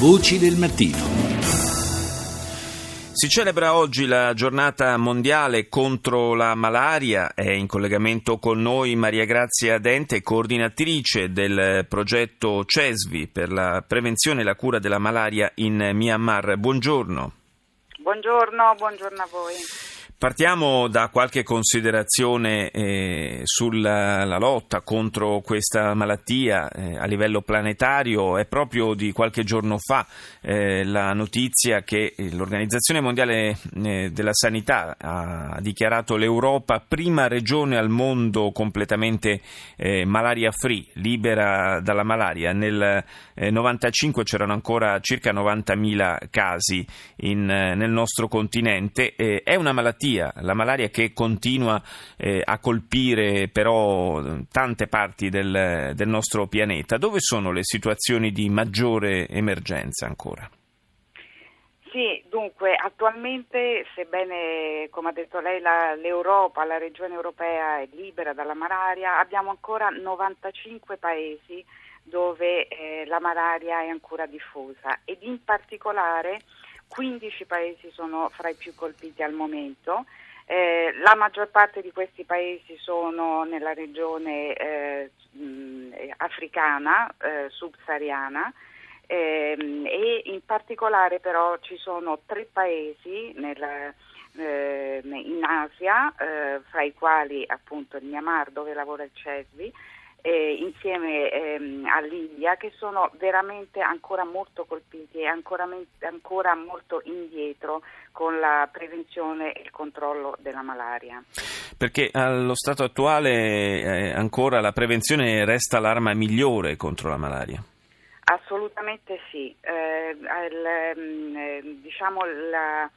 Voci del mattino. Si celebra oggi la giornata mondiale contro la malaria. È in collegamento con noi Maria Grazia Dente, coordinatrice del progetto CESVI per la prevenzione e la cura della malaria in Myanmar. Buongiorno. Buongiorno, buongiorno a voi. Partiamo da qualche considerazione eh, sulla lotta contro questa malattia eh, a livello planetario. È proprio di qualche giorno fa eh, la notizia che l'Organizzazione Mondiale eh, della Sanità ha dichiarato l'Europa prima regione al mondo completamente eh, malaria free, libera dalla malaria. Nel 95 eh, c'erano ancora circa 90.000 casi in, nel nostro continente. è una malattia malattia, la malaria che continua eh, a colpire però tante parti del, del nostro pianeta. Dove sono le situazioni di maggiore emergenza ancora? Sì, dunque attualmente, sebbene come ha detto lei la, l'Europa, la regione europea è libera dalla malaria, abbiamo ancora 95 paesi dove eh, la malaria è ancora diffusa ed in particolare 15 paesi sono fra i più colpiti al momento. Eh, la maggior parte di questi paesi sono nella regione eh, africana, eh, subsahariana ehm, e in particolare però ci sono tre paesi nel, ehm, in Asia, eh, fra i quali appunto il Myanmar dove lavora il CESVI, eh, insieme ehm, all'India che sono veramente ancora molto colpiti e ancora, ancora, molto indietro con la prevenzione e il controllo della malaria. Perché allo stato attuale eh, ancora la prevenzione resta l'arma migliore contro la malaria? Assolutamente sì. Eh, il, mm, eh, diciamo la,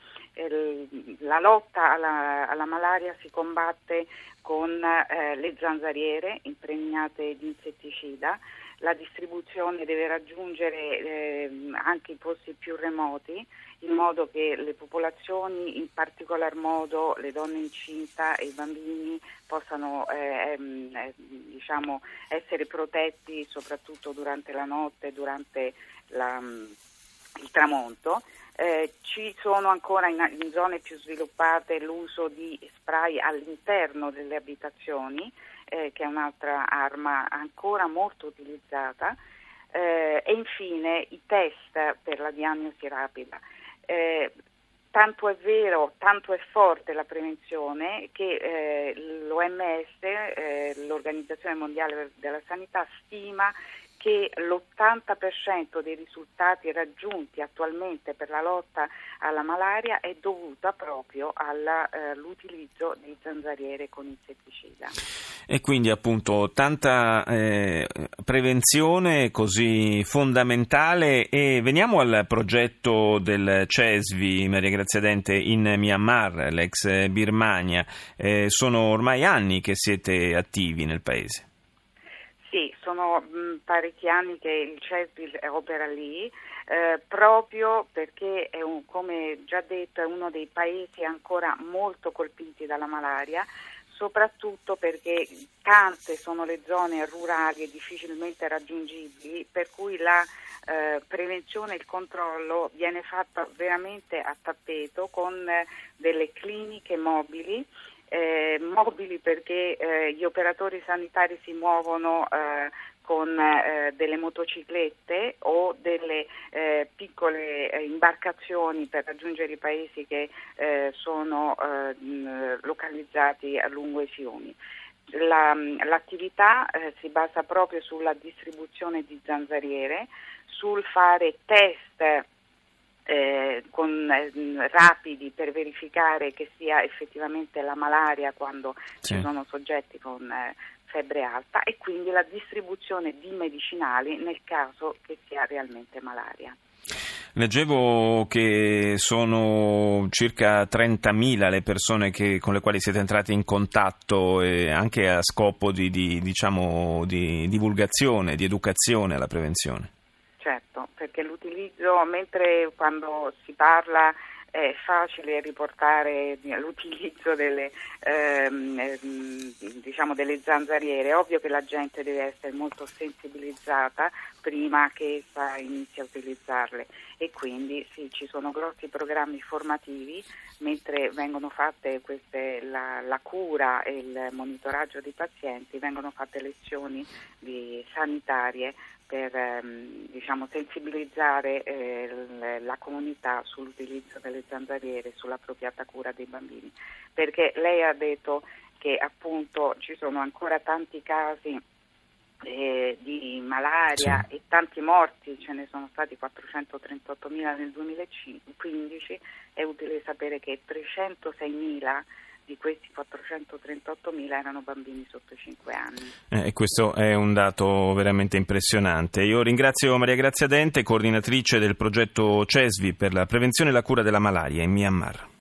la lotta alla, alla, malaria si combatte con eh, le zanzariere impregnate di insetticida. La distribuzione deve raggiungere eh, anche i posti più remoti in modo che le popolazioni, in particolar modo le donne incinta e i bambini, possano eh, diciamo, essere protetti soprattutto durante la notte, durante la, il tramonto. Eh, ci sono ancora in, in, zone più sviluppate l'uso di spray all'interno delle abitazioni, eh, che è un'altra arma ancora molto utilizzata, eh, e infine i test per la diagnosi rapida. Eh, tanto è vero, tanto è forte la prevenzione che eh, l'OMS, eh, l'Organizzazione Mondiale della Sanità, stima che l'80% dei risultati raggiunti attualmente per la lotta alla malaria è dovuta proprio all'utilizzo eh, di zanzariere con insetticida. E quindi appunto tanta eh, prevenzione così fondamentale e veniamo al progetto del CESVI, Maria Grazia Dente, in Myanmar, l'ex Birmania. Eh, sono ormai anni che siete attivi nel paese. Sì, sono mh, mm, parecchi anni che il CESBIL opera lì, eh, proprio perché, un, come già detto, è uno dei paesi ancora molto colpiti dalla malaria, soprattutto perché tante sono le zone rurali e difficilmente raggiungibili, per cui la eh, prevenzione e il controllo viene fatta veramente a tappeto con eh, delle cliniche mobili eh, mobili perché eh, gli operatori sanitari si muovono eh, con eh, delle motociclette o delle eh, piccole eh, imbarcazioni per raggiungere i paesi che sono localizzati lungo i fiumi. La, l'attività si basa proprio sulla distribuzione di zanzariere, sul fare test eh, con, eh, rapidi per verificare che sia effettivamente la malaria quando sì. ci sono soggetti con eh, febbre alta e quindi la distribuzione di medicinali nel caso che sia realmente malaria. Leggevo che sono circa 30.000 le persone che, con le quali siete entrati in contatto anche a scopo di, di, diciamo, di divulgazione, di educazione alla prevenzione perché l'utilizzo, mentre quando si parla è facile riportare l'utilizzo delle, ehm, diciamo delle zanzariere. È ovvio che la gente deve essere molto sensibilizzata prima che essa inizi a utilizzarle e quindi sì, ci sono grossi programmi formativi mentre vengono fatte queste, la, la, cura e il monitoraggio dei pazienti, vengono fatte lezioni sanitarie per ehm, diciamo, sensibilizzare eh, la comunità sull'utilizzo delle zanzariere e sulla appropriata cura dei bambini. Perché lei ha detto che appunto ci sono ancora tanti casi eh, di malaria sì. e tanti morti, ce ne sono stati 438.000 nel 2015, è utile sapere che 306.000 di questi 438.000 erano bambini sotto i 5 anni. Eh, questo è un dato veramente impressionante. Io ringrazio Maria Grazia Dente, coordinatrice del progetto CESVI per la prevenzione e la cura della malaria in Myanmar.